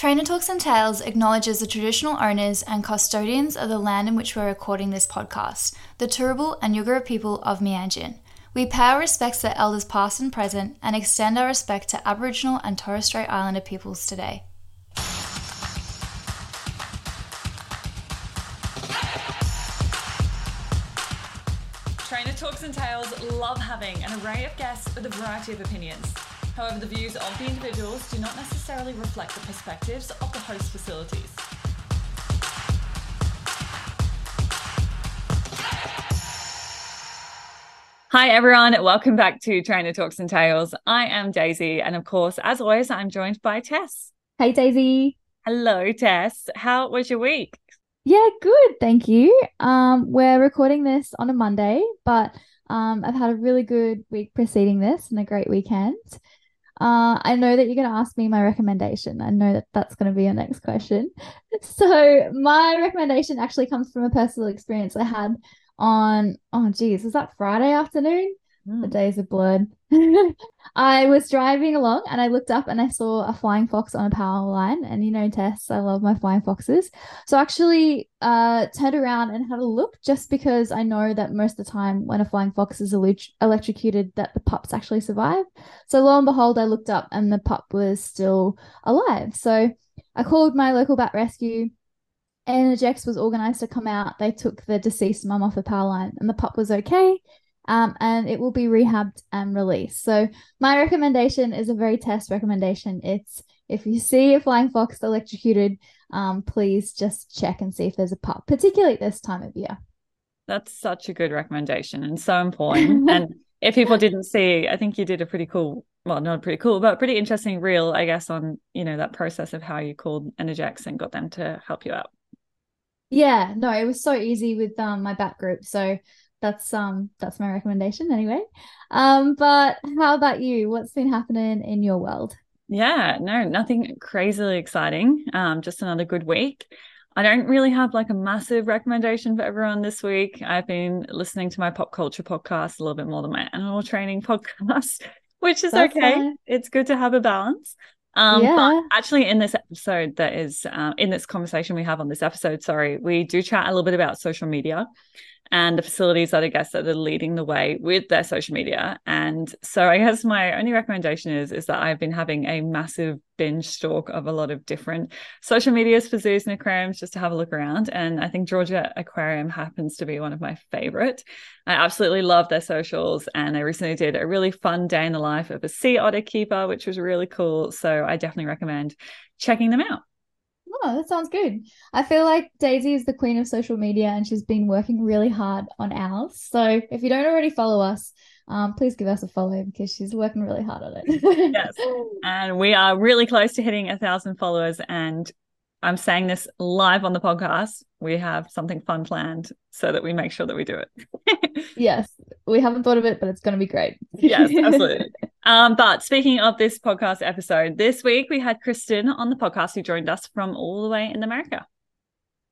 Trainer Talks and Tails acknowledges the traditional owners and custodians of the land in which we're recording this podcast, the Turrbal and Yugara people of Mianjin. We pay our respects to elders past and present and extend our respect to Aboriginal and Torres Strait Islander peoples today. Trainer Talks and Tails love having an array of guests with a variety of opinions. However, the views of the individuals do not necessarily reflect the perspectives of the host facilities. Hi everyone, welcome back to Trainer Talks and Tails. I am Daisy, and of course, as always, I'm joined by Tess. Hey Daisy. Hello, Tess. How was your week? Yeah, good, thank you. Um, we're recording this on a Monday, but um, I've had a really good week preceding this and a great weekend. Uh, I know that you're going to ask me my recommendation. I know that that's going to be your next question. So, my recommendation actually comes from a personal experience I had on, oh, geez, was that Friday afternoon? Mm. The days of blood. I was driving along and I looked up and I saw a flying fox on a power line. And you know, Tess, I love my flying foxes. So I actually uh, turned around and had a look just because I know that most of the time when a flying fox is electrocuted, that the pups actually survive. So lo and behold, I looked up and the pup was still alive. So I called my local bat rescue. Energex was organized to come out. They took the deceased mum off the power line and the pup was okay um, and it will be rehabbed and released. So my recommendation is a very test recommendation. It's if you see a flying fox electrocuted, um, please just check and see if there's a pup, particularly at this time of year. That's such a good recommendation and so important. and if people didn't see, I think you did a pretty cool, well, not pretty cool, but pretty interesting reel, I guess, on you know that process of how you called Energex and got them to help you out. Yeah, no, it was so easy with um my back group. So that's um that's my recommendation anyway. Um, but how about you? What's been happening in your world? Yeah, no, nothing crazily exciting. Um, just another good week. I don't really have like a massive recommendation for everyone this week. I've been listening to my pop culture podcast a little bit more than my animal training podcast, which is That's okay. Fine. It's good to have a balance. Um, yeah. but actually, in this episode, that is uh, in this conversation we have on this episode, sorry, we do chat a little bit about social media and the facilities that I guess that are leading the way with their social media. And so I guess my only recommendation is is that I've been having a massive binge stalk of a lot of different social medias for zoos and aquariums just to have a look around. And I think Georgia Aquarium happens to be one of my favorite. I absolutely love their socials. And I recently did a really fun day in the life of a sea otter keeper, which was really cool. So I definitely recommend checking them out. Oh, that sounds good. I feel like Daisy is the queen of social media and she's been working really hard on ours. So if you don't already follow us, um, please give us a follow because she's working really hard on it. yes. And we are really close to hitting a thousand followers. And I'm saying this live on the podcast. We have something fun planned so that we make sure that we do it. yes. We haven't thought of it, but it's going to be great. yes, absolutely. Um, but speaking of this podcast episode, this week we had Kristyn on the podcast who joined us from all the way in America.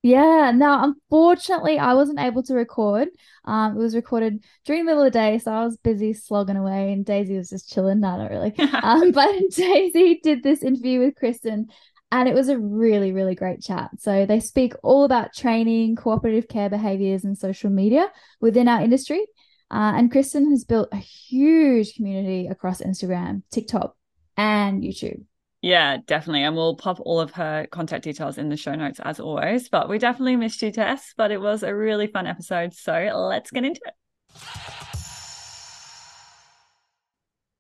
Yeah, now unfortunately I wasn't able to record. Um, it was recorded during the middle of the day, so I was busy slogging away, and Daisy was just chilling. No, not really. um, but Daisy did this interview with Kristyn, and it was a really, really great chat. So they speak all about training, cooperative care behaviors, and social media within our industry. Uh, and Kristyn has built a huge community across Instagram, TikTok, and YouTube. Yeah, definitely. And we'll pop all of her contact details in the show notes as always. But we definitely missed you, Tess. But it was a really fun episode. So let's get into it.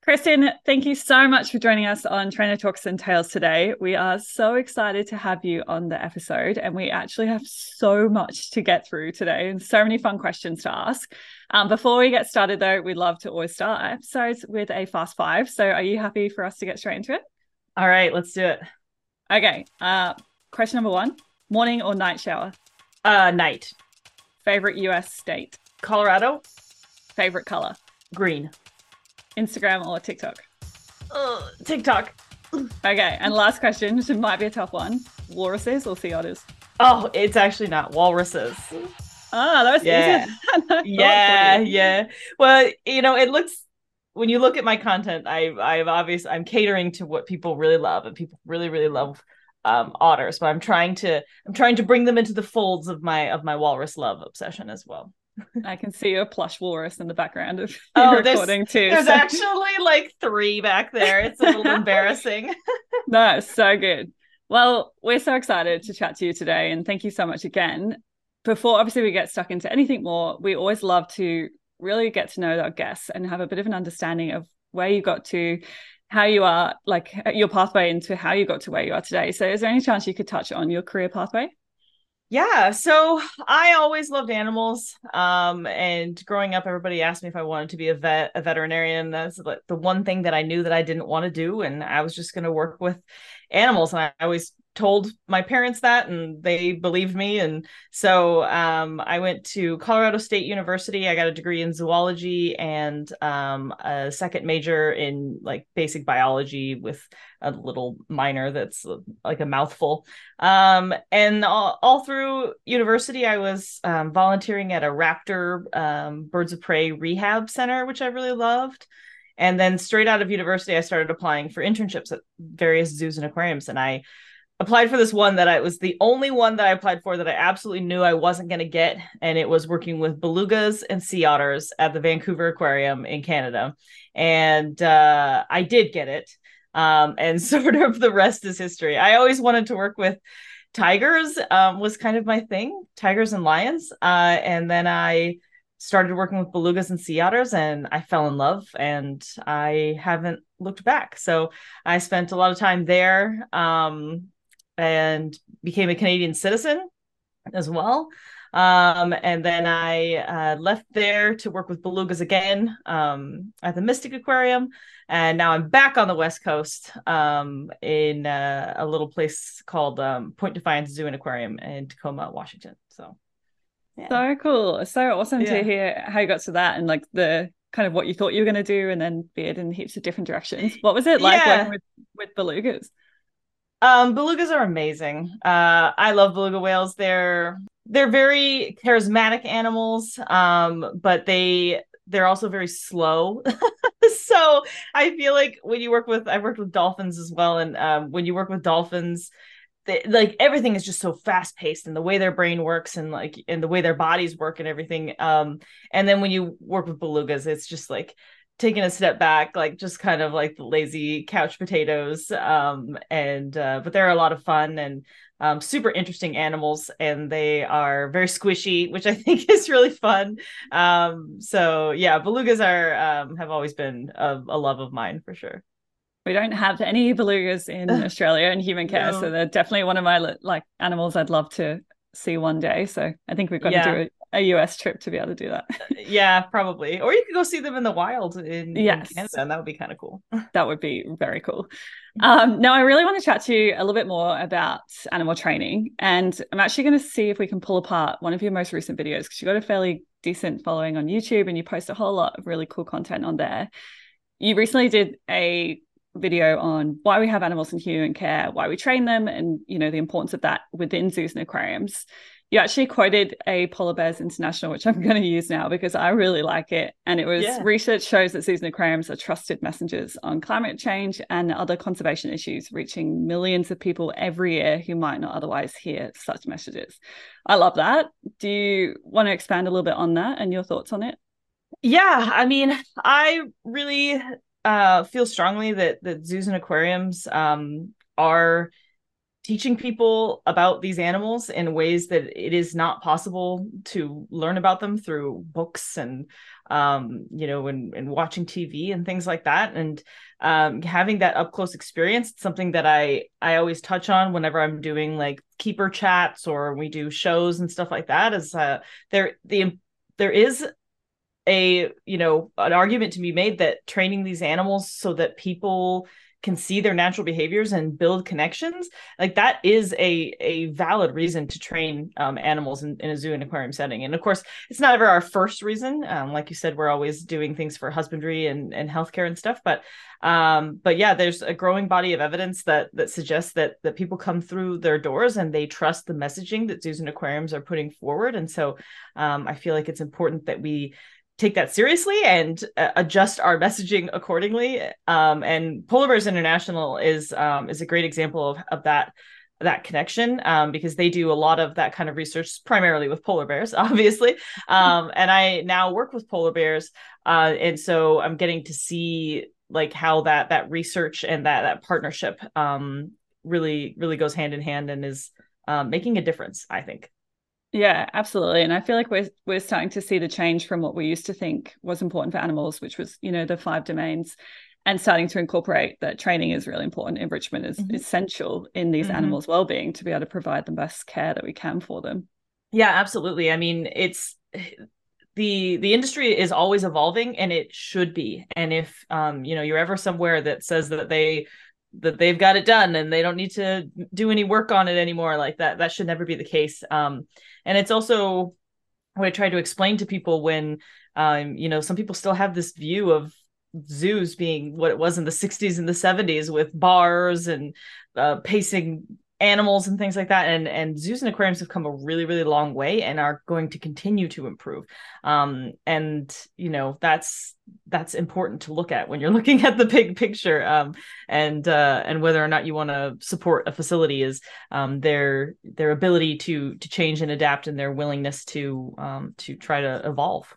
Kristyn, thank you so much for joining us on Trainer Talks and Tails today. We are so excited to have you on the episode, and we actually have so much to get through today and so many fun questions to ask. Um, before we get started, though, we'd love to always start episodes with a fast five. So, are you happy for us to get straight into it? All right, let's do it. Okay. Uh, question number one morning or night shower? Uh, night. Favorite US state? Colorado. Favorite color? Green. Instagram or TikTok? Uh, TikTok. Okay, and last question, which might be a tough one: walruses or sea otters? Oh, it's actually not walruses. Ah, that was yeah, yeah, yeah. Well, you know, it looks when you look at my content, I I've obviously I'm catering to what people really love, and people really really love um, otters, but I'm trying to I'm trying to bring them into the folds of my of my walrus love obsession as well. I can see a plush walrus in the background of Oh, you there's- recording too. There's so- actually like three back there. It's a little embarrassing. no, so good. Well, we're so excited to chat to you today, and thank you so much again. Before obviously we get stuck into anything more, we always love to really get to know our guests and have a bit of an understanding of where you got to, how you are, like your pathway into how you got to where you are today. So, is there any chance you could touch on your career pathway? Yeah, so I always loved animals. Um, and growing up, everybody asked me if I wanted to be a vet, a veterinarian. That's like the one thing that I knew that I didn't want to do, and I was just going to work with animals. And I always told my parents that, and they believed me. And so um, I went to Colorado State University. I got a degree in zoology and um, a second major in like basic biology with a little minor that's like a mouthful. Um, and all, all through university, I was um, volunteering at a raptor um, birds of prey rehab center, which I really loved. And then straight out of university, I started applying for internships at various zoos and aquariums. And I applied for this one that I was the only one that I applied for that I absolutely knew I wasn't going to get. And it was working with belugas and sea otters at the Vancouver Aquarium in Canada. And uh, I did get it. Um, and sort of the rest is history. I always wanted to work with tigers, um, was kind of my thing, tigers and lions. Uh, and then I started working with belugas and sea otters, and I fell in love, and I haven't looked back. So I spent a lot of time there um, and became a Canadian citizen as well. Um, and then I uh, left there to work with belugas again um, at the Mystic Aquarium. And now I'm back on the West Coast um, in uh, a little place called um, Point Defiance Zoo and Aquarium in Tacoma, Washington. So, yeah. So cool. So awesome Yeah. to hear how you got to that and like the kind of what you thought you were going to do and then veered in heaps of different directions. What was it like Yeah. working with, with belugas? Um, belugas are amazing. Uh, I love beluga whales. They're they're very charismatic animals, um, but they they're also very slow. so I feel like when you work with I've worked with dolphins as well, and um, when you work with dolphins, they, like everything is just so fast paced, and the way their brain works, and like and the way their bodies work, and everything. Um, and then when you work with belugas, it's just like taking a step back like just kind of like the lazy couch potatoes um and uh but they're a lot of fun and um super interesting animals and they are very squishy which i think is really fun um so yeah belugas are um have always been a, a love of mine for sure We don't have any belugas in Australia in human care, No. so they're definitely one of my like animals I'd love to see one day. So I think we've got Yeah. to do a, US trip to be able to do that. yeah probably or you could go see them in the wild in, in canada and that would be kind of cool that would be very cool. Um, now, I really want to chat to you a little bit more about animal training. And I'm actually going to see if we can pull apart one of your most recent videos because you've got a fairly decent following on YouTube and you post a whole lot of really cool content on there. You recently did a video on why we have animals in human care, why we train them, and you know the importance of that within zoos and aquariums. You actually quoted a Polar Bears International, which I'm going to use now because I really like it. And it was Yeah. research shows that zoos and aquariums are trusted messengers on climate change and other conservation issues, reaching millions of people every year who might not otherwise hear such messages. I love that. Do you want to expand a little bit on that and your thoughts on it? Yeah, I mean, I really uh feel strongly that that zoos and aquariums um are teaching people about these animals in ways that it is not possible to learn about them through books and um you know and, and watching TV and things like that. And um having that up close experience something that I I always touch on whenever I'm doing like keeper chats or we do shows and stuff like that is uh there the there is a you know an argument to be made that training these animals so that people can see their natural behaviors and build connections like that is a a valid reason to train um, animals in, in a zoo and aquarium setting. And of course it's not ever our first reason. Um, like you said we're always doing things for husbandry and and healthcare and stuff. But um but yeah there's a growing body of evidence that that suggests that that people come through their doors and they trust the messaging that zoos and aquariums are putting forward. And so um i feel like it's important that we take that seriously and uh, adjust our messaging accordingly. Um, and Polar Bears International is um, is a great example of, of that. that connection um, because they do a lot of that kind of research primarily with polar bears obviously um, and i now work with polar bears uh, and so i'm getting to see like how that that research and that that partnership um, really really goes hand in hand and is um, making a difference i think yeah, absolutely. And I feel like we're we're starting to see the change from what we used to think was important for animals, which was, you know, the five domains, and starting to incorporate that training is really important. Enrichment is mm-hmm. essential in these mm-hmm. animals' well-being to be able to provide the best care that we can for them. Yeah, absolutely. I mean, it's the the industry is always evolving and it should be. And if um, you know, you're ever somewhere that says that they that they've got it done and they don't need to do any work on it anymore. Like that that should never be the case. Um and it's also what i try to explain to people when um you know some people still have this view of zoos being what it was in the 60s and the 70s with bars and uh, pacing animals and things like that. And and zoos and aquariums have come a really really long way and are going to continue to improve. Um and you know that's that's important to look at when you're looking at the big picture. Um and uh and whether or not you want to support a facility is um their their ability to to change and adapt and their willingness to um to try to evolve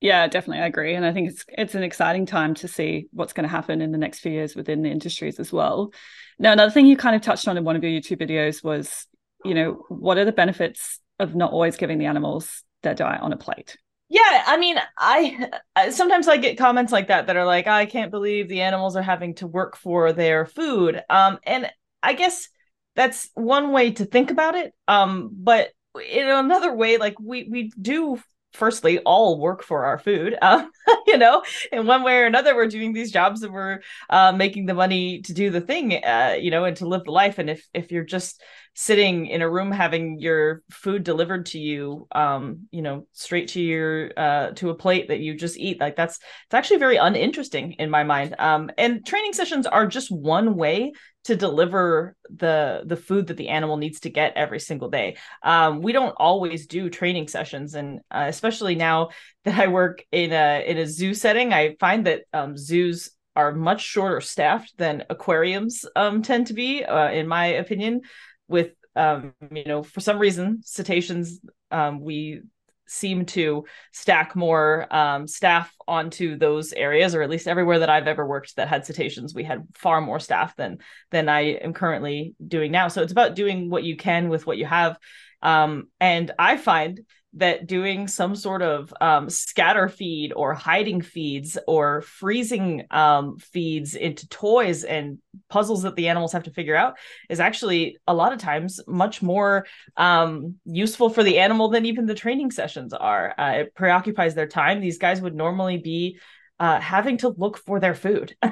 yeah, definitely, I agree, and I think it's it's an exciting time to see what's going to happen in the next few years within the industries as well. Now, another thing you kind of touched on in one of your YouTube videos was, you know, what are the benefits of not always giving the animals their diet on a plate? Yeah, I mean, I sometimes I get comments like that that are like, "I can't believe the animals are having to work for their food," um, and I guess that's one way to think about it. Um, but in another way, like we we do firstly all work for our food uh, you know in one way or another we're doing these jobs and we're uh, making the money to do the thing uh, you know and to live the life. And if if you're just sitting in a room having your food delivered to you um you know straight to your uh to a plate that you just eat like that's it's actually very uninteresting in my mind um and training sessions are just one way to deliver the the food that the animal needs to get every single day. Um, we don't always do training sessions, and uh, especially now that I work in a in a zoo setting, I find that um, zoos are much shorter staffed than aquariums um, tend to be, uh, in my opinion. With um, you know, for some reason, cetaceans um, we seem to stack more um, staff onto those areas, or at least everywhere that I've ever worked that had cetaceans, we had far more staff than than I am currently doing now. So it's about doing what you can with what you have. Um, and I find that doing some sort of um, scatter feed or hiding feeds or freezing um, feeds into toys and puzzles that the animals have to figure out is actually a lot of times much more um, useful for the animal than even the training sessions are. Uh, it preoccupies their time. These guys would normally be uh, having to look for their food.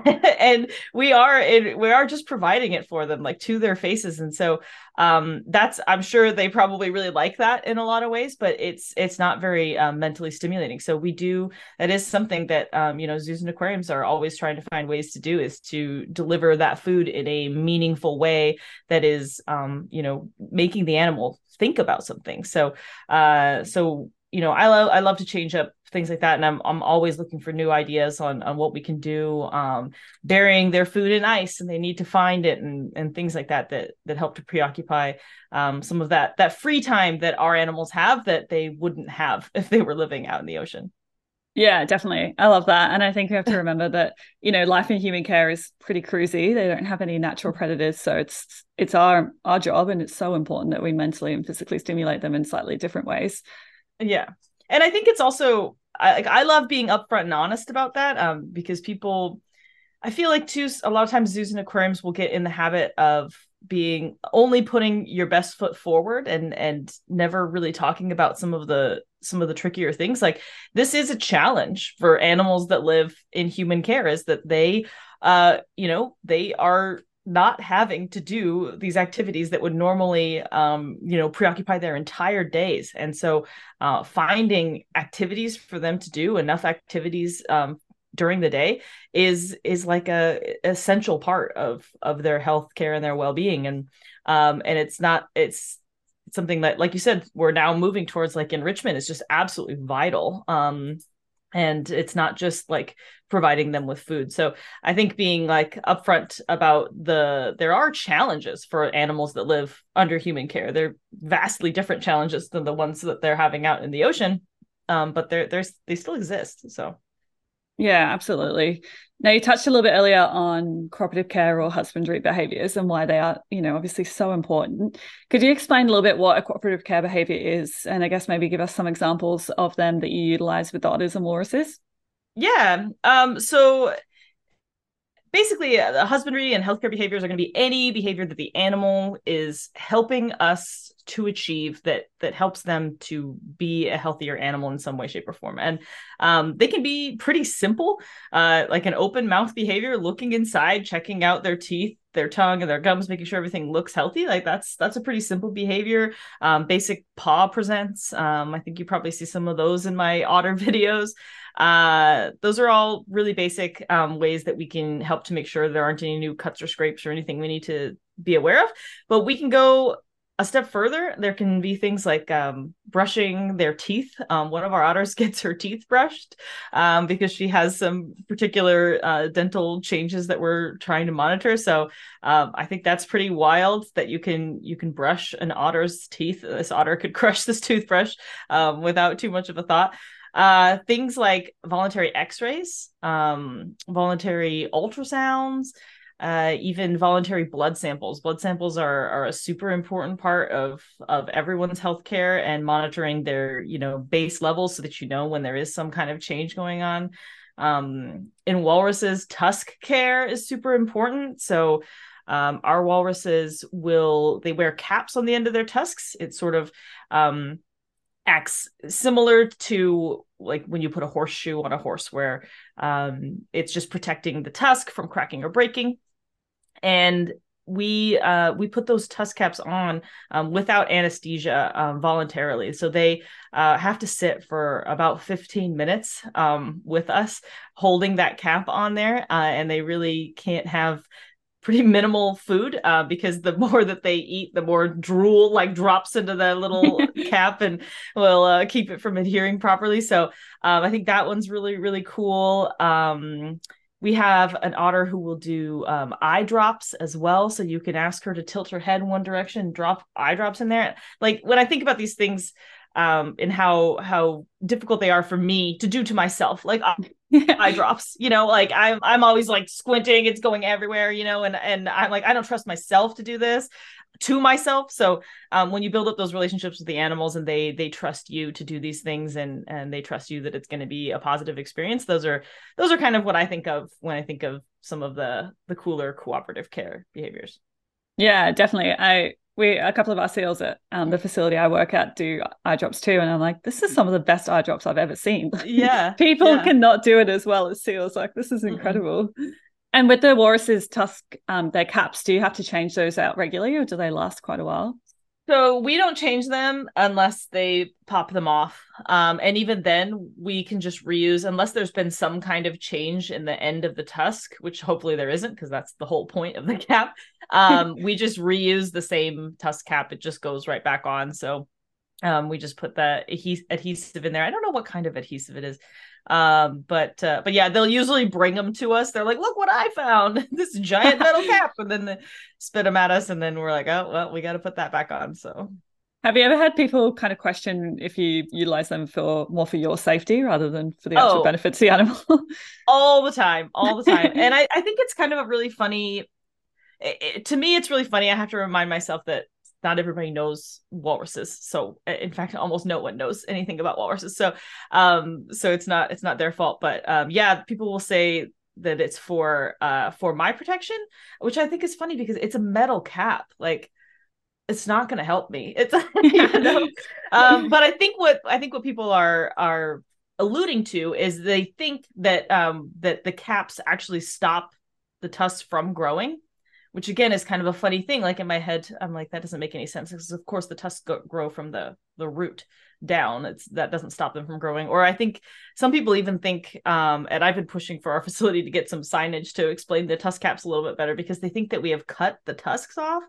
And we are in, we are just providing it for them like to their faces. And so um, that's i'm sure they probably really like that in a lot of ways but it's it's not very um, mentally stimulating. So we do that is something that um, you know zoos and aquariums are always trying to find ways to do is to deliver that food in a meaningful way that is um, you know making the animal think about something. So uh so you know i love i love to change up things like that and i'm i'm always looking for new ideas on on what we can do um burying their food in ice and they need to find it and and things like that that that help to preoccupy um some of that that free time that our animals have that they wouldn't have if they were living out in the ocean yeah, definitely. I love that. And I think we have to remember that, you know, life in human care is pretty cruisy. They don't have any natural predators. So it's it's our our job and it's so important that we mentally and physically stimulate them in slightly different ways. Yeah. And I think it's also I like I love being upfront and honest about that um because people I feel like too a lot of times zoos and aquariums will get in the habit of being only putting your best foot forward and and never really talking about some of the some of the trickier things. Like this is a challenge for animals that live in human care is that they uh you know they are not having to do these activities that would normally um, you know preoccupy their entire days. And so uh, finding activities for them to do enough activities um, during the day is is like a essential part of of their health care and their well-being. And um and it's not it's something that like you said we're now moving towards like enrichment is just absolutely vital. Um and it's not just like providing them with food. So i think being like upfront about the there are challenges for animals that live under human care. They're vastly different challenges than the ones that they're having out in the ocean um, but they're there's they still exist. So yeah, absolutely. Now you touched a little bit earlier on cooperative care or husbandry behaviors and why they are, you know, obviously so important. Could you explain a little bit what a cooperative care behavior is and I guess maybe give us some examples of them that you utilize with otters and walruses? Yeah. Um so basically uh, the husbandry and healthcare behaviors are going to be any behavior that the animal is helping us to achieve that that helps them to be a healthier animal in some way shape or form. And um, they can be pretty simple uh, like an open mouth behavior looking inside checking out their teeth their tongue and their gums making sure everything looks healthy. Like that's that's a pretty simple behavior. Um, basic paw presents um, i think you probably see some of those in my otter videos uh, those are all really basic um, ways that we can help to make sure there aren't any new cuts or scrapes or anything we need to be aware of but we can go a step further, there can be things like um, brushing their teeth. Um, one of our otters gets her teeth brushed um, because she has some particular uh, dental changes that we're trying to monitor. So um, I think that's pretty wild that you can you can brush an otter's teeth. This otter could crush this toothbrush um, without too much of a thought. Uh, things like voluntary X-rays, um, voluntary ultrasounds uh, even voluntary blood samples. Blood samples are are a super important part of of everyone's healthcare and monitoring their you know base levels so that you know when there is some kind of change going on. Um, in walruses, tusk care is super important. So um, our walruses will they wear caps on the end of their tusks. It's sort of um, acts similar to like when you put a horseshoe on a horse where um, it's just protecting the tusk from cracking or breaking. And we uh, we put those tusk caps on um, without anesthesia um, voluntarily. So they uh, have to sit for about 15 minutes um, with us holding that cap on there uh, and they really can't have pretty minimal food uh, because the more that they eat the more drool like drops into the little cap and will uh, keep it from adhering properly so um, i think that one's really really cool um, we have an otter who will do um, eye drops as well. So you can ask her to tilt her head in one direction, and drop eye drops in there. Like when I think about these things, um, and how how difficult they are for me to do to myself, like eye drops. You know, like I'm I'm always like squinting, it's going everywhere. You know, and and I'm like I don't trust myself to do this to myself so um, when you build up those relationships with the animals and they they trust you to do these things and and they trust you that it's going to be a positive experience those are those are kind of what i think of when i think of some of the the cooler cooperative care behaviors yeah definitely i we a couple of our seals at um, the facility I work at do eye drops too, and I'm like, this is some of the best eye drops I've ever seen. Yeah, people yeah. cannot do it as well as seals. Like this is incredible. Mm-hmm. And with the walruses' tusk, um, their caps, do you have to change those out regularly or do they last quite a while? So we don't change them unless they pop them off. Um, and even then, we can just reuse unless there's been some kind of change in the end of the tusk, which hopefully there isn't because that's the whole point of the cap. Um, we just reuse the same tusk cap; it just goes right back on. So um, we just put the adhesive in there. I don't know what kind of adhesive it is um but uh, but yeah they'll usually bring them to us. They're like look what i found. This giant metal cap and then they spit them at us and then we're like oh well we got to put that back on so. Have you ever had people kind of question if you utilize them for more for your safety rather than for the actual oh, benefits of the animal? All the time all the time. And I, I think it's kind of a really funny it, it, to me it's really funny. I have to remind myself that not everybody knows walruses. So in fact almost no one knows anything about walruses. So um so it's not it's not their fault. But um yeah people will say that it's for uh for my protection which i think is funny because it's a metal cap. Like it's not going to help me. It's you know? Um but i think what i think what people are are alluding to is they think that um that the caps actually stop the tusks from growing which again is kind of a funny thing like in my head i'm like that doesn't make any sense because of course the tusks grow from the the root down it's that doesn't stop them from growing or i think some people even think um and i've been pushing for our facility to get some signage to explain the tusk caps a little bit better because they think that we have cut the tusks off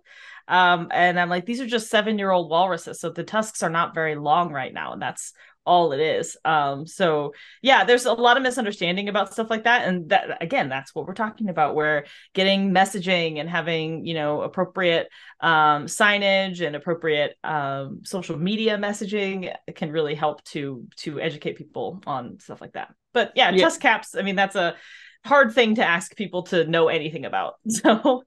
um and i'm like these are just seven year old walruses so the tusks are not very long right now and that's all it is. Um so yeah there's a lot of misunderstanding about stuff like that. And that again that's what we're talking about where getting messaging and having you know appropriate um signage and appropriate um social media messaging can really help to to educate people on stuff like that. But yeah, yeah. tusk caps i mean that's a hard thing to ask people to know anything about. So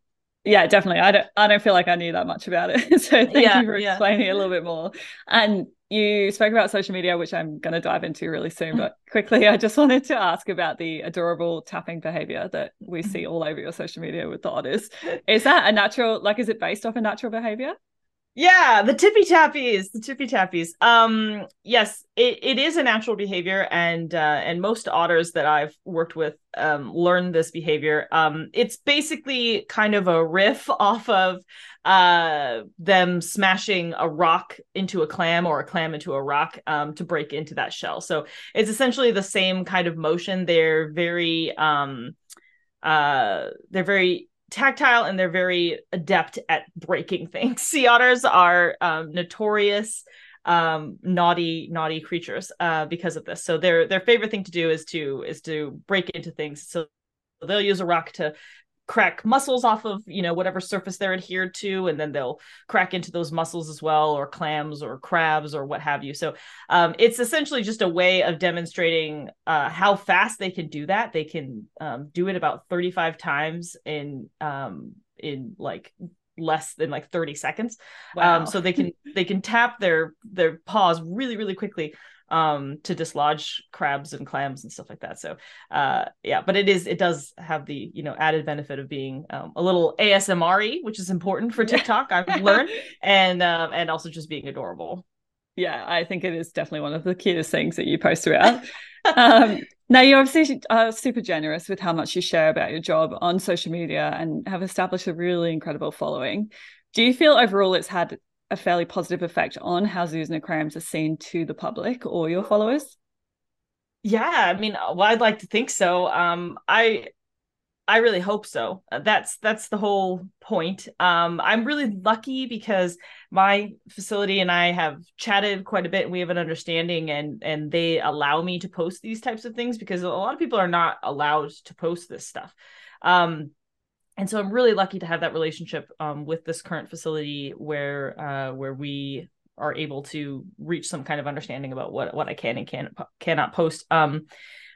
yeah definitely. I don't i don't feel like i knew that much about it. So thank yeah, you for yeah. explaining a little bit more. And you spoke about social media which i'm going to dive into really soon mm-hmm. but quickly i just wanted to ask about the adorable tapping behavior that we mm-hmm. see all over your social media with the otters. Is that a natural like is it based off a natural behavior yeah, the tippy tappies, the tippy tappies. Um, yes, it, it is a natural behavior, and uh, and most otters that I've worked with um, learn this behavior. Um, it's basically kind of a riff off of uh, them smashing a rock into a clam or a clam into a rock um, to break into that shell. So it's essentially the same kind of motion. They're very um, uh, they're very tactile and they're very adept at breaking things. Sea otters are um, notorious um, naughty naughty creatures uh, because of this. So their their favorite thing to do is to is to break into things. So they'll use a rock to crack mussels off of you know whatever surface they're adhered to and then they'll crack into those mussels as well or clams or crabs or what have you. So um, it's essentially just a way of demonstrating uh, how fast they can do that. They can um, do it about 35 times in um, in like less than like 30 seconds. Um, wow. so they can they can tap their their paws really really quickly um to dislodge crabs and clams and stuff like that. So uh yeah but it is it does have the you know added benefit of being um, a little asmr which is important for tiktok i've learned and um and also just being adorable. Yeah i think it is definitely one of the cutest things that you post about um now you're obviously uh, super generous with how much you share about your job on social media and have established a really incredible following. Do you feel overall it's had a fairly positive effect on how zoos and aquariums are seen to the public or your followers? Yeah, I mean, well, I'd like to think so. Um, I I really hope so. Uh, that's that's the whole point. Um, I'm really lucky because my facility and I have chatted quite a bit. And we have an understanding, and and they allow me to post these types of things because a lot of people are not allowed to post this stuff. Um, and so I'm really lucky to have that relationship um, with this current facility where uh, where we are able to reach some kind of understanding about what what I can and can cannot post. Um,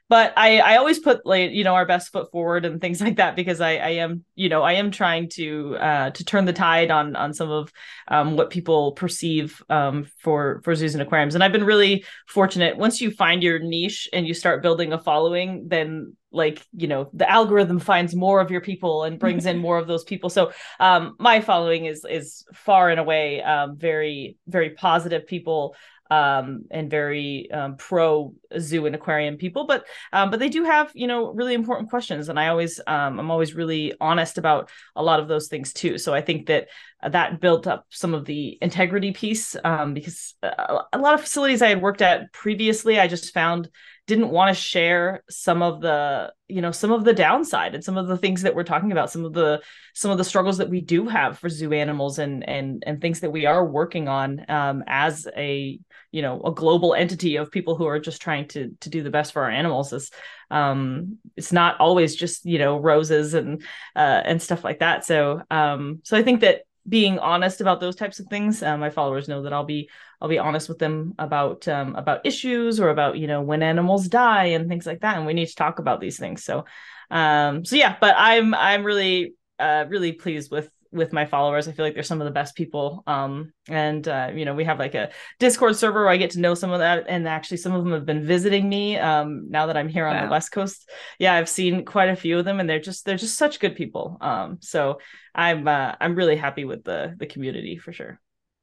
but I I always put like you know our best foot forward and things like that because I I am you know I am trying to uh, to turn the tide on on some of um, what people perceive um, for for zoos and aquariums and I've been really fortunate once you find your niche and you start building a following then like you know the algorithm finds more of your people and brings in more of those people. So um my following is is far and away um very very positive people um and very um, pro zoo and aquarium people. But um but they do have you know really important questions. And i always um i'm always really honest about a lot of those things too. So i think that uh, that built up some of the integrity piece um because uh, a lot of facilities i had worked at previously i just found didn't want to share some of the you know some of the downside and some of the things that we're talking about some of the some of the struggles that we do have for zoo animals and and and things that we are working on um, as a you know a global entity of people who are just trying to to do the best for our animals is um it's not always just you know roses and uh and stuff like that. So um so i think that being honest about those types of things. Uh, my followers know that I'll be I'll be honest with them about um, about issues or about you know when animals die and things like that, and we need to talk about these things. So, um, so yeah, but I'm I'm really uh, really pleased with with my followers. I feel like they're some of the best people. Um, and uh, you know, we have like a Discord server where I get to know some of that, and actually some of them have been visiting me. Um, now that I'm here on wow. the West Coast, yeah, I've seen quite a few of them, and they're just they're just such good people. Um, so I'm uh, I'm really happy with the the community for sure.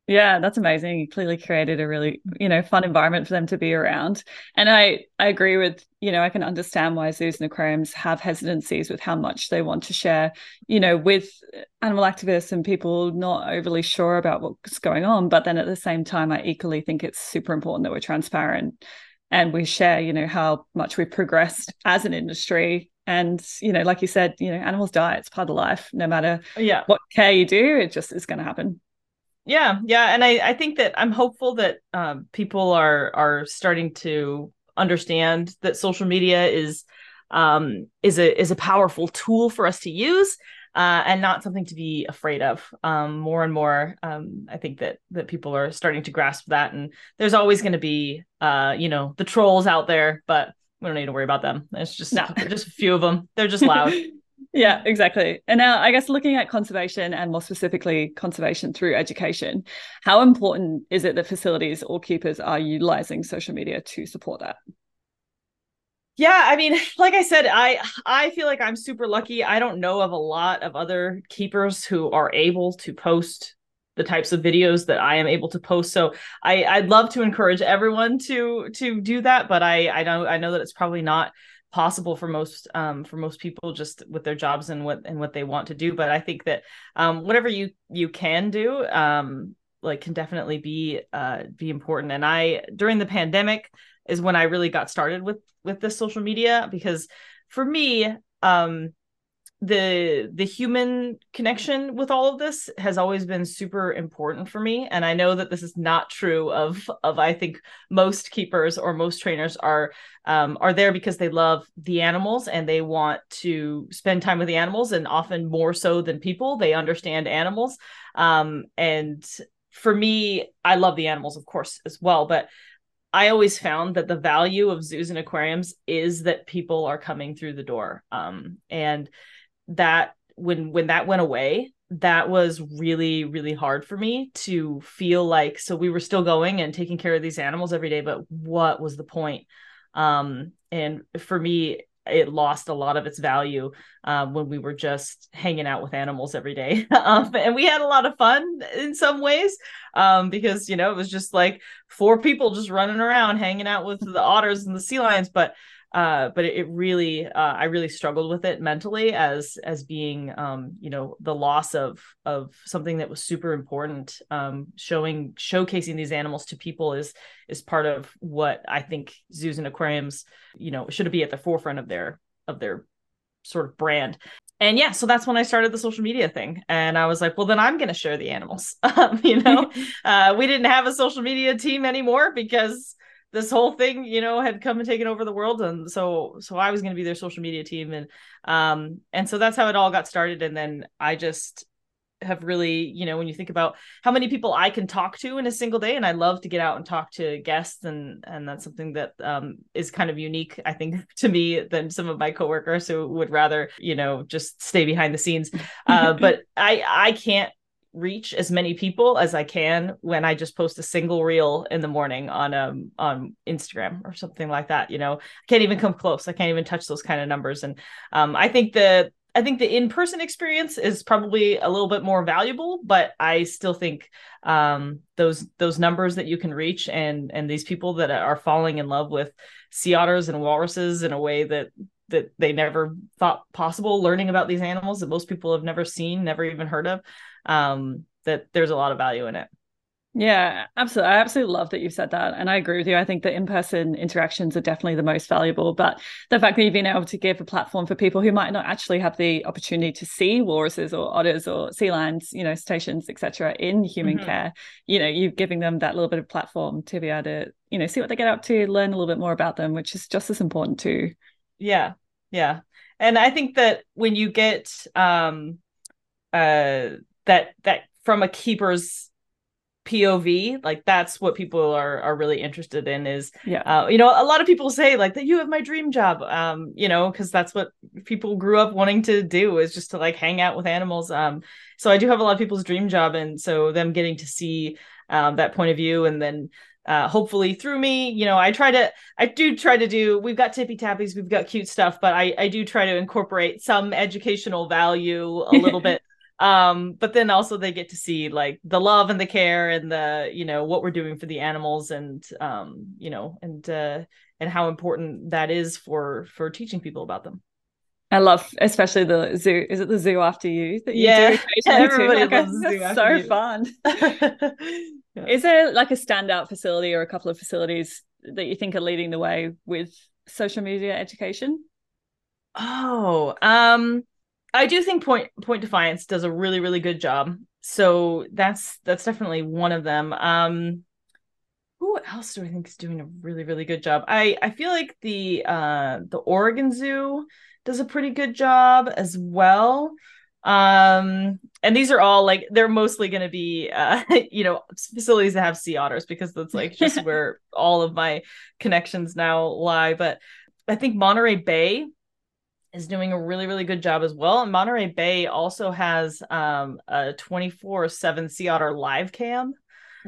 Yeah, that's amazing. You clearly created a really, you know, fun environment for them to be around. And I I agree with, you know, I can understand why zoos and aquariums have hesitancies with how much they want to share, you know, with animal activists and people not overly sure about what's going on. But then at the same time, I equally think it's super important that we're transparent and we share, you know, how much we've progressed as an industry and you know like you said you know animals die it's part of life no matter yeah what care you do it just is going to happen yeah yeah and i i think that i'm hopeful that um, people are are starting to understand that social media is um is a is a powerful tool for us to use uh, and not something to be afraid of. Um, more and more, um, I think that that people are starting to grasp that, and there's always going to be, uh, you know, the trolls out there, but we don't need to worry about them. It's just no. just a few of them. They're just loud. Yeah, exactly. And now, I guess looking at conservation and more specifically conservation through education, how important is it that facilities or keepers are utilizing social media to support that? yeah i mean like i said i i feel like i'm super lucky i don't know of a lot of other keepers who are able to post the types of videos that i am able to post so i i'd love to encourage everyone to to do that but i i know i know that it's probably not possible for most um for most people just with their jobs and what and what they want to do but i think that um whatever you you can do um like can definitely be uh be important. And i during the pandemic is when I really got started with with this social media because for me um the the human connection with all of this has always been super important for me and i know that this is not true of of i think most keepers or most trainers are um, are there because they love the animals and they want to spend time with the animals and often more so than people they understand animals um, and for me i love the animals of course as well but I always found that the value of zoos and aquariums is that people are coming through the door. Um, and that when when that went away, that was really really hard for me to feel like so we were still going and taking care of these animals every day, but what was the point? Um, and for me, it lost a lot of its value um, when we were just hanging out with animals every day. um, and we had a lot of fun in some ways um, because, you know, it was just like four people just running around hanging out with the otters and the sea lions. But uh, but it, it really uh, I really struggled with it mentally as as being um, you know the loss of of something that was super important. Um, showing showcasing these animals to people is is part of what I think zoos and aquariums you know should be at the forefront of their of their sort of brand. And yeah, so that's when I started the social media thing. And I was like, well, then I'm going to share the animals. You know, uh, we didn't have a social media team anymore because this whole thing you know had come and taken over the world and so so i was going to be their social media team and um and so that's how it all got started and then i just have really you know when you think about how many people i can talk to in a single day and i love to get out and talk to guests and and that's something that um is kind of unique i think to me than some of my coworkers who would rather you know just stay behind the scenes. Uh but i i can't reach as many people as I can when I just post a single reel in the morning on um on Instagram or something like that. You know, I can't even come close. I can't even touch those kind of numbers. And um, I think the I think the in-person experience is probably a little bit more valuable, but I still think um, those those numbers that you can reach and and these people that are falling in love with sea otters and walruses in a way that that they never thought possible learning about these animals that most people have never seen never even heard of um, that there's a lot of value in it. Yeah, absolutely. I absolutely love that you've said that. And I agree with you. I think that in person interactions are definitely the most valuable. But the fact that you've been able to give a platform for people who might not actually have the opportunity to see walruses or otters or sea lions, you know, stations, etc., in human mm-hmm. care, you know, you're giving them that little bit of platform to be able to, you know, see what they get up to, learn a little bit more about them, which is just as important too. Yeah. Yeah. And I think that when you get um uh that that from a keeper's POV, like that's what people are are really interested in. Is yeah, uh, you know, a lot of people say like that you have my dream job, um, you know, because that's what people grew up wanting to do is just to like hang out with animals. Um, so I do have a lot of people's dream job, and so them getting to see um, that point of view, and then uh, hopefully through me you know i try to i do try to do we've got tippy tappies we've got cute stuff but i i do try to incorporate some educational value a little bit um but then also they get to see like the love and the care and the you know what we're doing for the animals and um you know and uh and how important that is for for teaching people about them I love, especially the zoo. Is it the zoo after you that you yeah, do? Everybody like, loves the zoo after so you. fun. yeah. Is there like a standout facility or a couple of facilities that you think are leading the way with social media education? Oh, um, I do think Point Point Defiance does a really really good job. so that's that's definitely one of them um who else do I think is doing a really really good job? I I feel like the uh the Oregon Zoo does a pretty good job as well. Um and these are all like they're mostly going to be uh you know facilities that have sea otters because that's like just where all of my connections now lie, but I think Monterey Bay is doing a really really good job as well. And Monterey Bay also has um a 24/7 sea otter live cam.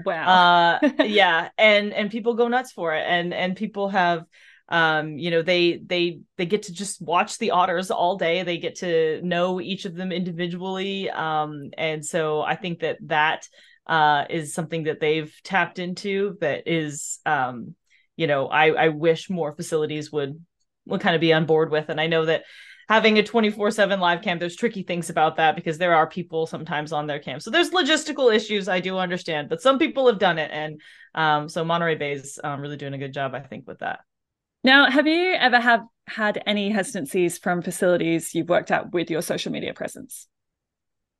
Wow. uh yeah, and and people go nuts for it. And and people have um you know they they they get to just watch the otters all day. They get to know each of them individually. Um and so i think that that uh is something that they've tapped into that is um you know i i wish more facilities would would kind of be on board with and i know that having a 24/7 live cam there's tricky things about that because there are people sometimes on their cam. So there's logistical issues I do understand, but some people have done it and um, so Monterey Bay's um, really doing a good job I think with that. Now, have you ever have had any hesitancies from facilities you've worked at with your social media presence?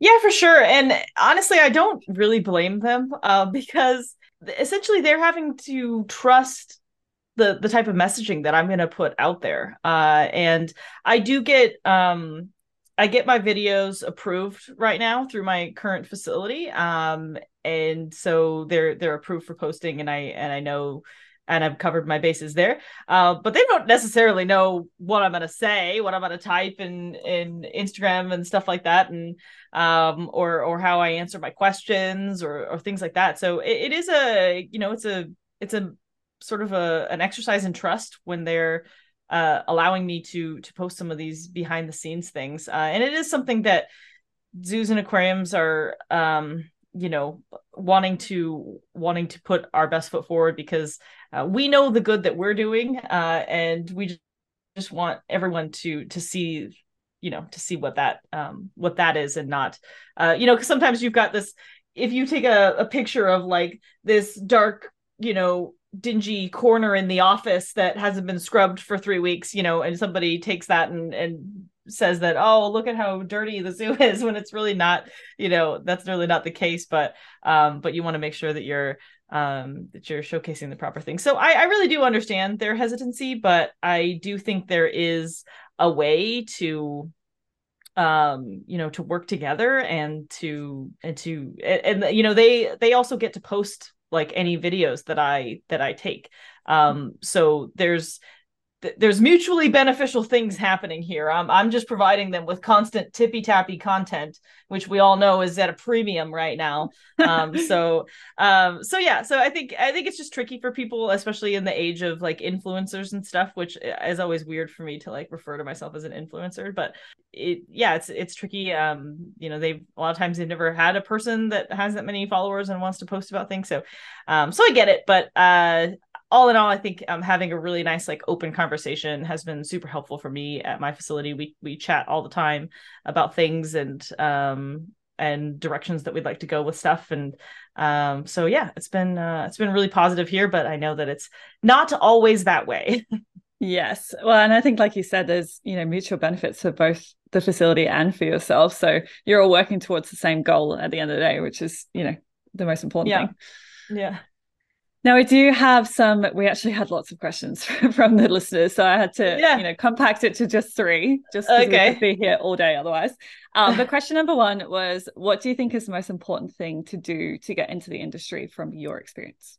Yeah, for sure. And honestly, I don't really blame them uh, because essentially they're having to trust the the type of messaging that I'm going to put out there. Uh, and I do get um, I get my videos approved right now through my current facility. Um, and so they're they're approved for posting, and I and I know and I've covered my bases there. Uh, but they don't necessarily know what I'm gonna say, what I'm gonna type in in Instagram and stuff like that, and um, or or how I answer my questions or or things like that. So it, it is a you know it's a it's a sort of a an exercise in trust when they're uh, allowing me to to post some of these behind the scenes things. Uh, and it is something that zoos and aquariums are um, you know wanting to wanting to put our best foot forward because uh, we know the good that we're doing uh, and we just want everyone to to see you know to see what that um what that is and not. Uh you know because sometimes you've got this if you take a, a picture of like this dark you know dingy corner in the office that hasn't been scrubbed for three weeks, you know, and somebody takes that and and says that, oh, look at how dirty the zoo is when it's really not, you know, that's really not the case. But um, but you want to make sure that you're um that you're showcasing the proper thing. So I, I really do understand their hesitancy, but I do think there is a way to um you know to work together and to and to and, and you know they they also get to post like any videos that I that I take. Um, so there's there's mutually beneficial things happening here. I'm I'm just providing them with constant tippy tappy content, which we all know is at a premium right now. Um, so um, so yeah, so I think I think it's just tricky for people, especially in the age of like influencers and stuff, which is always weird for me to like refer to myself as an influencer. But it yeah, it's it's tricky. Um, you know, they've a lot of times they've never had a person that has that many followers and wants to post about things. So um, so I get it, but uh all in all, I think um, having a really nice like open conversation has been super helpful for me at my facility. We we chat all the time about things and um and directions that we'd like to go with stuff. And um so yeah it's been uh, it's been really positive here but i know that it's not always that way. Yes. Well and i think like you said there's you know mutual benefits for both the facility and for yourself. So you're all working towards the same goal at the end of the day which is you know the most important yeah. thing. Yeah now we do have some. We actually had lots of questions from the listeners, so I had to, yeah. you know, compact it to just three, just because okay. we could be here all day otherwise. Um, but question number one was, what do you think is the most important thing to do to get into the industry from your experience?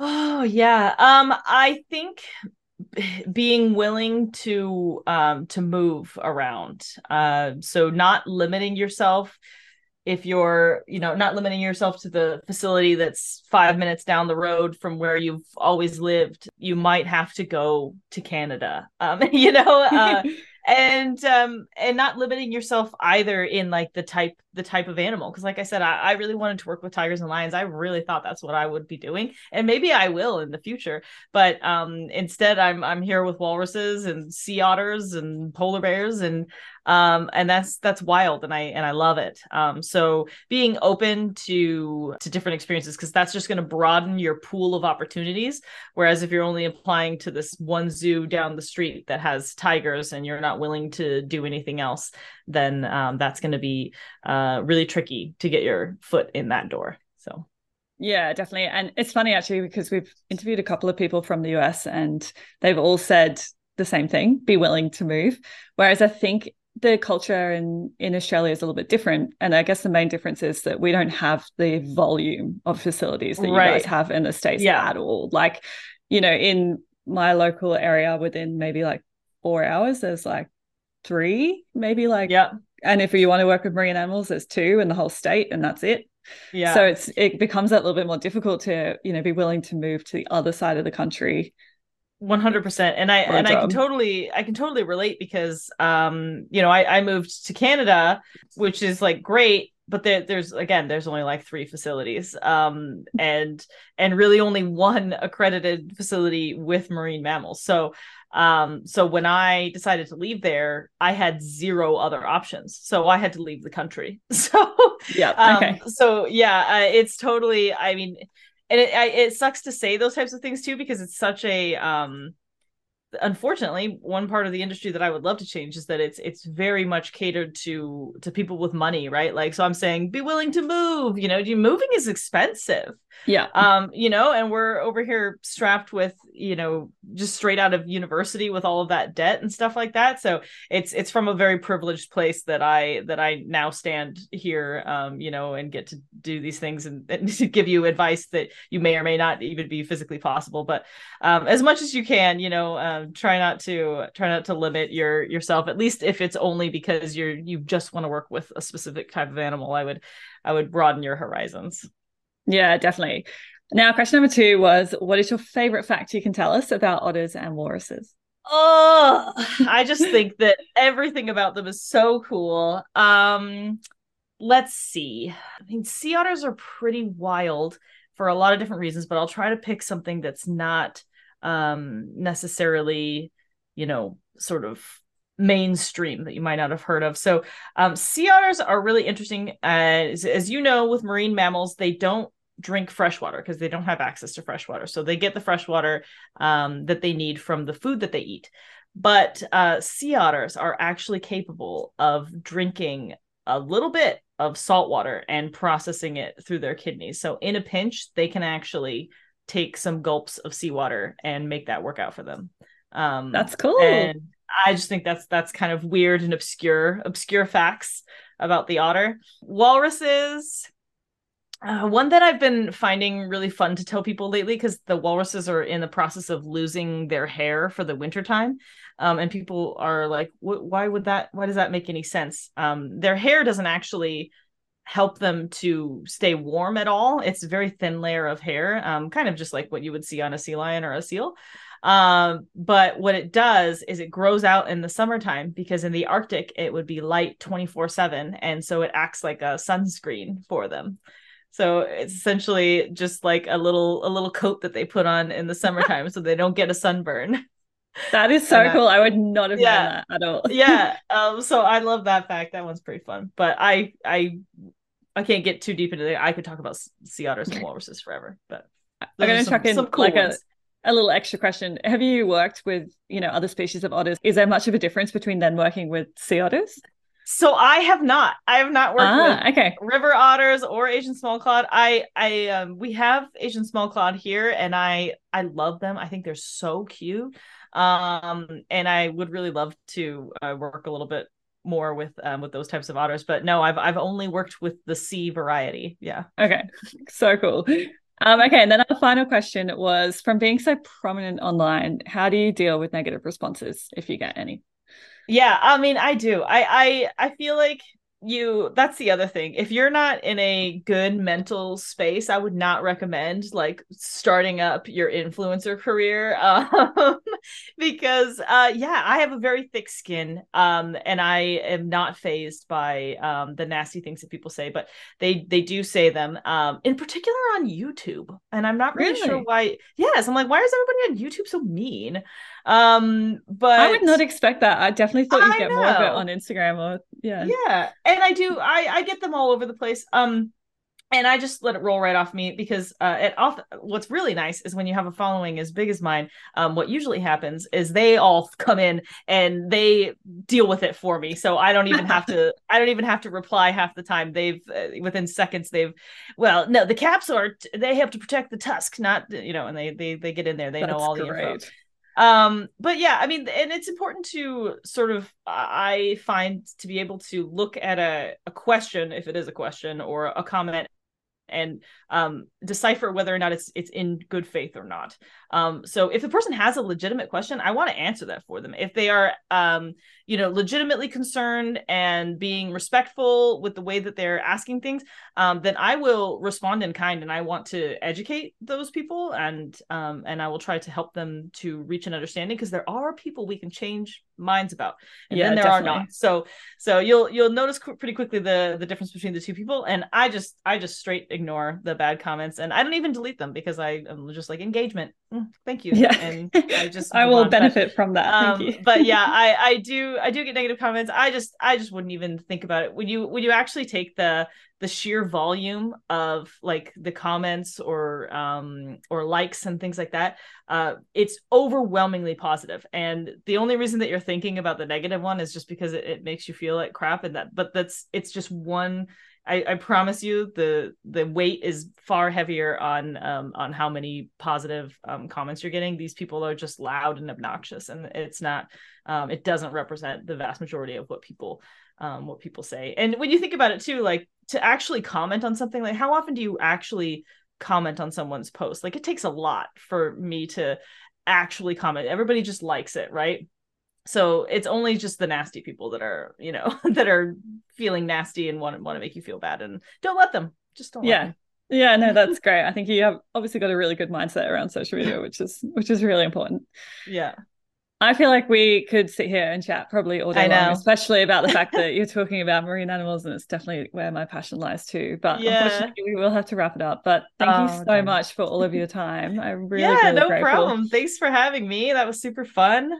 Oh yeah, um, I think being willing to um to move around, uh, so not limiting yourself if you're you know not limiting yourself to the facility that's five minutes down the road from where you've always lived you might have to go to canada. Um you know uh, and um and not limiting yourself either in like the type the type of animal. Because like i said I, I really wanted to work with tigers and lions. I really thought that's what i would be doing and maybe i will in the future. But um instead i'm i'm here with walruses and sea otters and polar bears and um, and that's that's wild and i and i love it um, so being open to to different experiences because that's just going to broaden your pool of opportunities whereas if you're only applying to this one zoo down the street that has tigers and you're not willing to do anything else then um, that's going to be uh, really tricky to get your foot in that door so yeah, definitely. And it's funny actually because we've interviewed a couple of people from the US and they've all said the same thing be willing to move. Whereas I think the culture in, in Australia is a little bit different. And I guess the main difference is that we don't have the volume of facilities that right. you guys have in the States yeah. at all. Like, you know, in my local area within maybe like four hours, there's like three, maybe like, yeah. And if you want to work with marine animals, there's two in the whole state, and that's it. Yeah. So it's it becomes a little bit more difficult to, you know, be willing to move to the other side of the country 100% and i and i can totally i can totally relate because um you know i i moved to canada which is like great but there, there's again there's only like three facilities um and and really only one accredited facility with marine mammals so um, so when I decided to leave there, I had zero other options. So I had to leave the country. So yeah, um, okay. So yeah, uh, it's totally. I mean, and it I, it sucks to say those types of things too because it's such a um unfortunately one part of the industry that i would love to change is that it's it's very much catered to to people with money right? Like so i'm saying be willing to move you know moving is expensive. Yeah. Um you know and we're over here strapped with you know just straight out of university with all of that debt and stuff like that. So it's it's from a very privileged place that i that i now stand here um you know and get to do these things and, and to give you advice that you may or may not even be physically possible. But um as much as you can you know um try not to try not to limit your yourself at least if it's only because you're you just want to work with a specific type of animal i would i would broaden your horizons yeah, definitely. Now, question number two was What is your favorite fact you can tell us about otters and walruses? Oh, I just think that everything about them is so cool. Um, let's see. I mean, sea otters are pretty wild for a lot of different reasons, but I'll try to pick something that's not um necessarily, you know, sort of mainstream that you might not have heard of. So, um, sea otters are really interesting. As, as you know, with marine mammals, they don't drink fresh water because they don't have access to fresh water. So they get the fresh water um, that they need from the food that they eat. But uh, sea otters are actually capable of drinking a little bit of salt water and processing it through their kidneys. So in a pinch, they can actually take some gulps of seawater and make that work out for them. Um, That's cool. And I just think that's that's kind of weird and obscure, obscure facts about the otter. Walruses, uh, one that I've been finding really fun to tell people lately because the walruses are in the process of losing their hair for the wintertime. Um, and people are like, why would that, why does that make any sense? Um, their hair doesn't actually help them to stay warm at all. It's a very thin layer of hair, um, kind of just like what you would see on a sea lion or a seal. Um, but what it does is it grows out in the summertime because in the Arctic it would be light 24 7. And so it acts like a sunscreen for them. So it's essentially just like a little a little coat that they put on in the summertime so they don't get a sunburn. That is so cool. I would not have yeah, known that at all. yeah. Um, so I love that fact. That one's pretty fun. But I I I can't get too deep into it. I could talk about sea otters and walruses forever. But I'm gonna chuck in cool like ones. a a little extra question. Have you worked with, you know, other species of otters? Is there much of a difference between them working with sea otters? So I have not. I have not worked ah, with okay. river otters or Asian small clawed. I I um we have Asian small clawed here and I I love them. I think they're so cute. Um and I would really love to uh, work a little bit more with um with those types of otters, but no, I've I've only worked with the sea variety. Yeah. Okay. So cool. Um, okay, and then our final question was from being so prominent online, how do you deal with negative responses if you get any? Yeah, I mean, I do. I I I feel like you that's the other thing if you're not in a good mental space i would not recommend like starting up your influencer career um, because uh yeah i have a very thick skin um and i am not fazed by um the nasty things that people say but they they do say them um in particular on youtube and i'm not really, really? sure why yes i'm like why is everybody on youtube so mean Um, but I would not expect that. I definitely thought you'd I get more of it on Instagram or yeah. yeah and i do i i get them all over the place um and i just let it roll right off me because uh it off what's really nice is when you have a following as big as mine um what usually happens is they all come in and they deal with it for me so i don't even have to i don't even have to reply half the time they've uh, within seconds they've well no the caps are they have to protect the tusk not you know and they they they get in there they know That's all the info great. Um but yeah i mean and it's important to sort of i find to be able to look at a, a question if it is a question or a comment and um decipher whether or not it's it's in good faith or not. Um so if the person has a legitimate question i want to answer that for them. If they are um you know legitimately concerned and being respectful with the way that they're asking things um then i will respond in kind and i want to educate those people and um and i will try to help them to reach an understanding because there are people we can change minds about. And Yeah, then there definitely. are not. So so you'll you'll notice qu- pretty quickly the the difference between the two people. And i just i just straight ignore the bad comments. And i don't even delete them because i am just like engagement. Mm, thank you. Yeah. and i just I will benefit from that. um, you. but yeah i i do i do get negative comments. I just i just wouldn't even think about it. When you when you actually take the the sheer volume of like the comments or um or likes and things like that uh it's overwhelmingly positive and the only reason that you're thinking about the negative one is just because it, it makes you feel like crap and that but that's it's just one I, I promise you the the weight is far heavier on um on how many positive um comments you're getting. These people are just loud and obnoxious and it's not um it doesn't represent the vast majority of what people um what people say. And when you think about it too, like to actually comment on something, like how often do you actually comment on someone's post? Like it takes a lot for me to actually comment. Everybody just likes it, right? so it's only just the nasty people that are you know that are feeling nasty and want, want to make you feel bad and don't let them just don't let Yeah. Yeah, no, that's great. I think you have obviously got a really good mindset around social media, which is which is really important. yeah I feel like we could sit here and chat probably all day I long, especially about the fact that you're talking about marine animals, and it's definitely where my passion lies too. But Yeah. unfortunately, we will have to wrap it up. But thank you Oh, so darn. much for all of your time. I'm really, yeah really no grateful. problem thanks for having me that was super fun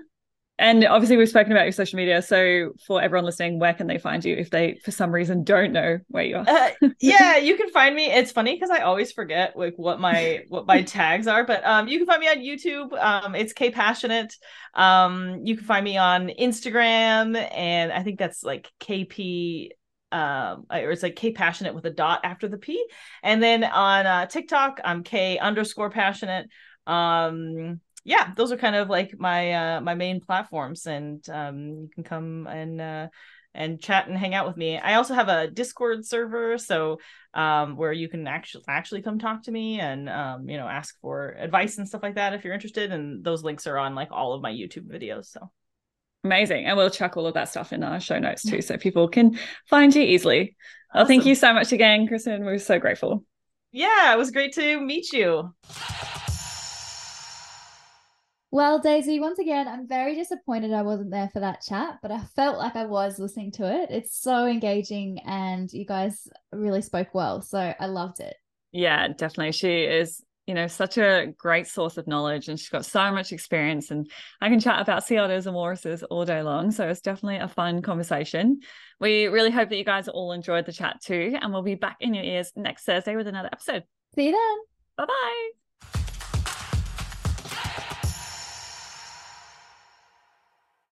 And obviously, we've spoken about your social media. So, for everyone listening, where can they find you if they, for some reason, don't know where you are? uh, yeah you can find me. It's funny because i always forget like what my what my tags are but um you can find me on youtube. Um it's k passionate. Um you can find me on instagram and i think that's like kp um or it's like k passionate with a dot after the p. And then on uh tiktok i'm k underscore passionate. Um yeah those are kind of like my uh my main platforms and um you can come and uh and chat and hang out with me. I also have a Discord server, so um, where you can actually actually come talk to me and um, you know ask for advice and stuff like that if you're interested. And those links are on like all of my YouTube videos. So Amazing. And we'll chuck all of that stuff in our show notes too, so people can find you easily. Well, thank you so much again, Kristyn. We're so grateful. yeah, it was great to meet you. Well, Daisy, once again, I'm very disappointed I wasn't there for that chat, but I felt like I was listening to it. It's so engaging and you guys really spoke well. So I loved it. Yeah, definitely. She is, you know, such a great source of knowledge and she's got so much experience. And I can chat about sea otters and walruses all day long. So it's definitely a fun conversation. We really hope that you guys all enjoyed the chat too. And we'll be back in your ears next Thursday with another episode. See you then. Bye bye.